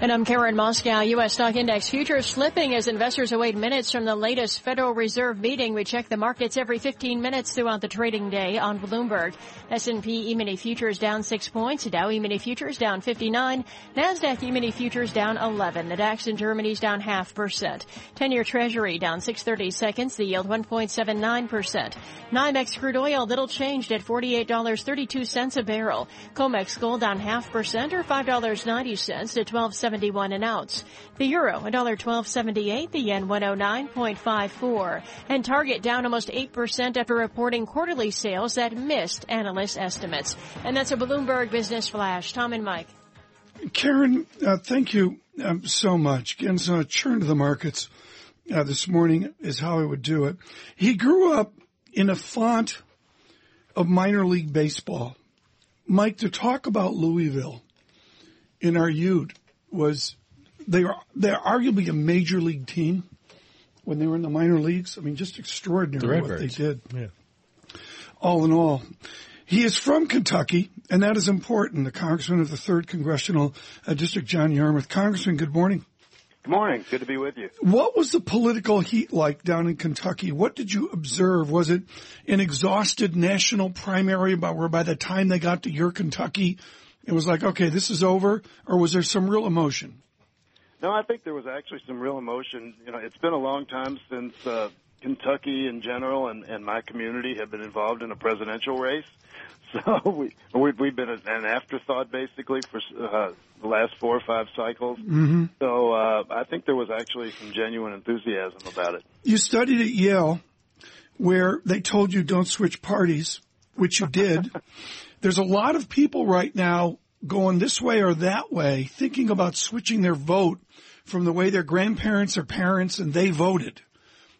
And I'm Karen Moskow. U.S. stock index futures slipping as investors await minutes from the latest Federal Reserve meeting. We check the markets every 15 minutes throughout the trading day on Bloomberg. S&P E-mini futures down 6 points. Dow E-mini futures down 59. NASDAQ E-mini futures down 11. The DAX in Germany's down half percent. 10-year Treasury down 630 seconds. The yield 1.79%. NYMEX crude oil little changed at $48.32 a barrel. COMEX gold down half percent or $5.90 to 12 71 an ounce. The euro, $1.1278, the yen 109.54. And Target down almost 8% after reporting quarterly sales that missed analyst estimates. And that's a Bloomberg Business Flash. Tom and Mike. Karen, uh, thank you um, so much. Again, so a churn to the markets uh, this morning is how I would do it. He grew up in a font of minor league baseball. Mike, to talk about Louisville in our youth was they are they're arguably a major league team when they were in the minor leagues. I mean, just extraordinary what they did. Yeah. All in all, he is from Kentucky, and that is important. The congressman of the third congressional uh, district, John Yarmuth. Congressman, good morning. Good morning. Good to be with you. What was the political heat like down in Kentucky? What did you observe? Was it an exhausted national primary about where by the time they got to your Kentucky, it was like, okay, this is over, or was there some real emotion? No, I think there was actually some real emotion. You know, it's been a long time since uh, Kentucky in general and, and my community have been involved in a presidential race. So we, we've, we've been an afterthought basically for uh, the last four or five cycles. Mm-hmm. So uh, I think there was actually some genuine enthusiasm about it. You studied at Yale, where they told you don't switch parties, which you did. There's a lot of people right now going this way or that way, thinking about switching their vote from the way their grandparents or parents and they voted.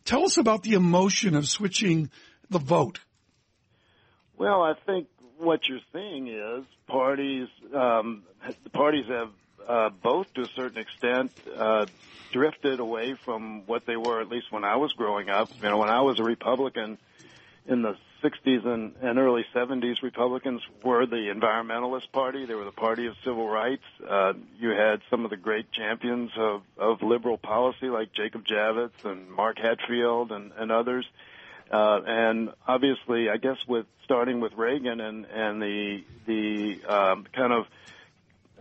Tell us about the emotion of switching the vote. Well, I think what you're seeing is parties, um, the parties have uh, both to a certain extent uh, drifted away from what they were, at least when I was growing up. You know, when I was a Republican in the 60s and, and early 70s, Republicans were the environmentalist party. They were the party of civil rights. Uh, you had some of the great champions of, of liberal policy like Jacob Javits and Mark Hatfield and, and others. Uh, and obviously, I guess with starting with Reagan and and the the um, kind of,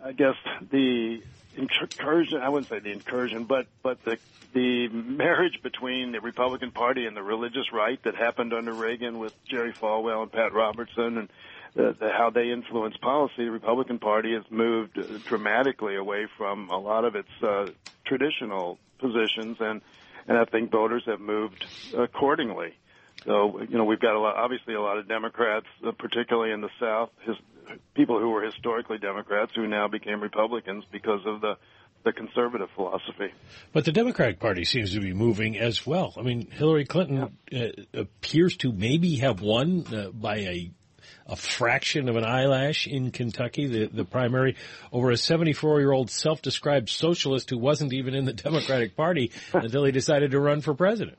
I guess the incursion. I wouldn't say the incursion, but but the the marriage between the Republican Party and the religious right that happened under Reagan with Jerry Falwell and Pat Robertson and the, the, how they influence policy, the Republican Party has moved dramatically away from a lot of its uh, traditional positions, and and I think voters have moved accordingly. So, you know, we've got a lot, obviously a lot of Democrats, uh, particularly in the South, his, people who were historically Democrats who now became Republicans because of the the conservative philosophy. But the Democratic Party seems to be moving as well. I mean, Hillary Clinton yeah. uh, appears to maybe have won uh, by a a fraction of an eyelash in Kentucky, the, the primary, over a 74 year old self described socialist who wasn't even in the Democratic Party until he decided to run for president.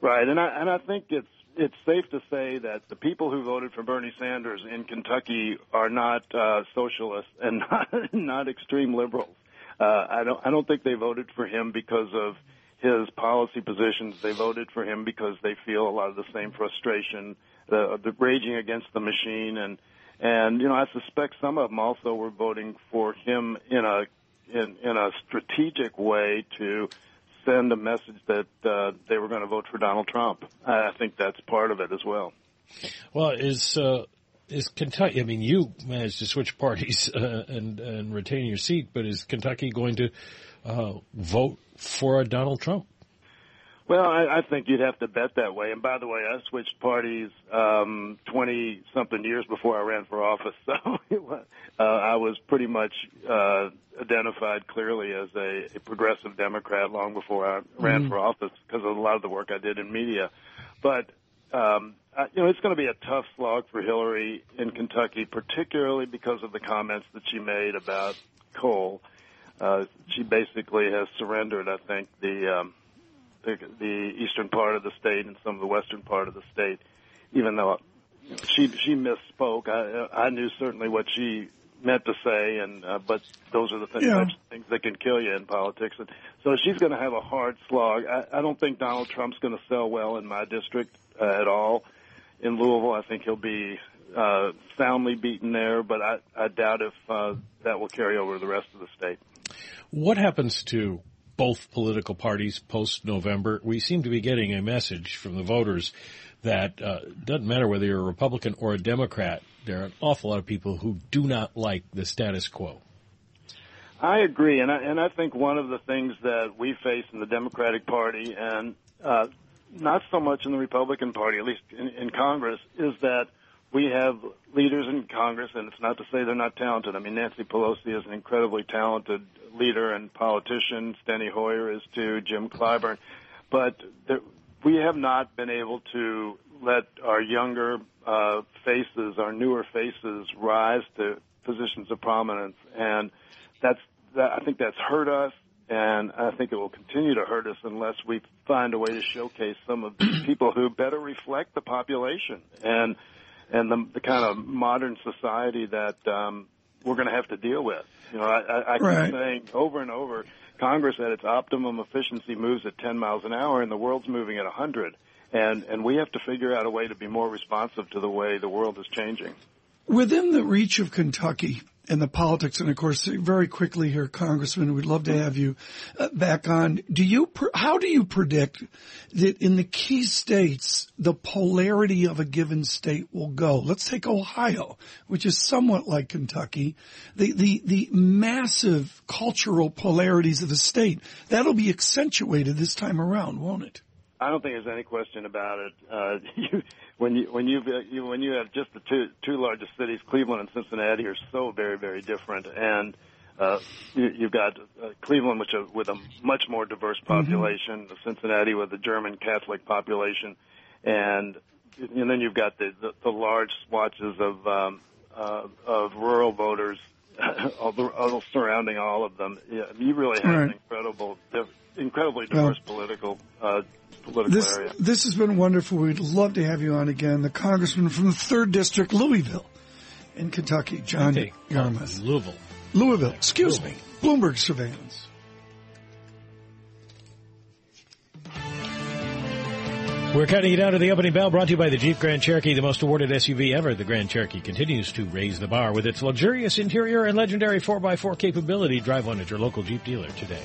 Right, and I and I think it's it's safe to say that the people who voted for Bernie Sanders in Kentucky are not uh, socialists and not, not extreme liberals. Uh, I don't I don't think they voted for him because of his policy positions. They voted for him because they feel a lot of the same frustration, the, the raging against the machine, and and you know I suspect some of them also were voting for him in a in in a strategic way to send a message that uh, they were going to vote for Donald Trump. I think that's part of it as well. Well, is uh, is Kentucky? I mean, you managed to switch parties uh, and and retain your seat, but is Kentucky going to uh, vote for a Donald Trump? Well, I, I think you'd have to bet that way. And by the way, I switched parties um, twenty something years before I ran for office, so uh, I was pretty much uh, identified clearly as a, a progressive Democrat long before I ran mm-hmm. for office because of a lot of the work I did in media. But um, I, you know, it's going to be a tough slog for Hillary in Kentucky, particularly because of the comments that she made about coal. Uh, she basically has surrendered, I think, the um, the, the eastern part of the state and some of the western part of the state. Even though she she misspoke, I I knew certainly what she meant to say, and uh, but those are the th- Yeah. things that can kill you in politics. And so she's going to have a hard slog. I, I don't think Donald Trump's going to sell well in my district uh, at all. In Louisville, I think he'll be uh, soundly beaten there, but I, I doubt if uh, that will carry over to the rest of the state. What happens to both political parties post November? We seem to be getting a message from the voters that uh, doesn't matter whether you're a Republican or a Democrat. There are an awful lot of people who do not like the status quo. I agree, and I, and I think one of the things that we face in the Democratic Party, and uh, not so much in the Republican Party, at least in, in Congress, is that we have leaders in Congress, and it's not to say they're not talented. I mean, Nancy Pelosi is an incredibly talented leader and politician. Steny Hoyer is too. Jim Clyburn, but there, we have not been able to let our younger uh, faces, our newer faces, rise to positions of prominence, and that's that. I think that's hurt us, and I think it will continue to hurt us unless we find a way to showcase some of these people who better reflect the population and and the, the kind of modern society that um, we're going to have to deal with. You know, I, I, I keep Right. saying over and over, Congress at its optimum efficiency moves at 10 miles an hour, and the world's moving at 100. And and we have to figure out a way to be more responsive to the way the world is changing. Within the reach of Kentucky and the politics, and of course, very quickly here, Congressman, we'd love to have you uh, back on. Do you, how do you predict that in the key states, the polarity of a given state will go? Let's take Ohio, which is somewhat like Kentucky. The, the, the massive cultural polarities of the state, that'll be accentuated this time around, won't it? I don't think there's any question about it. Uh, you, when you when you've, uh, you when you have just the two two largest cities, Cleveland and Cincinnati, are so very very different, and uh, you, you've got uh, Cleveland, which is with a much more diverse population, Cincinnati with a German Catholic population, and and then you've got the the, the large swatches of um, uh, of rural voters, all, the, all surrounding all of them. Yeah, you really have an incredible, incredibly diverse political uh, political This, area. this has been wonderful. We'd love to have you on again. The congressman from the third district, Louisville, in Kentucky, John Okay. Yarmuth. Louisville. Louisville, excuse me. Bloomberg Surveillance. We're cutting you down to the opening bell brought to you by the Jeep Grand Cherokee, the most awarded SUV ever. The Grand Cherokee continues to raise the bar with its luxurious interior and legendary 4x4 capability. Drive one at your local Jeep dealer today.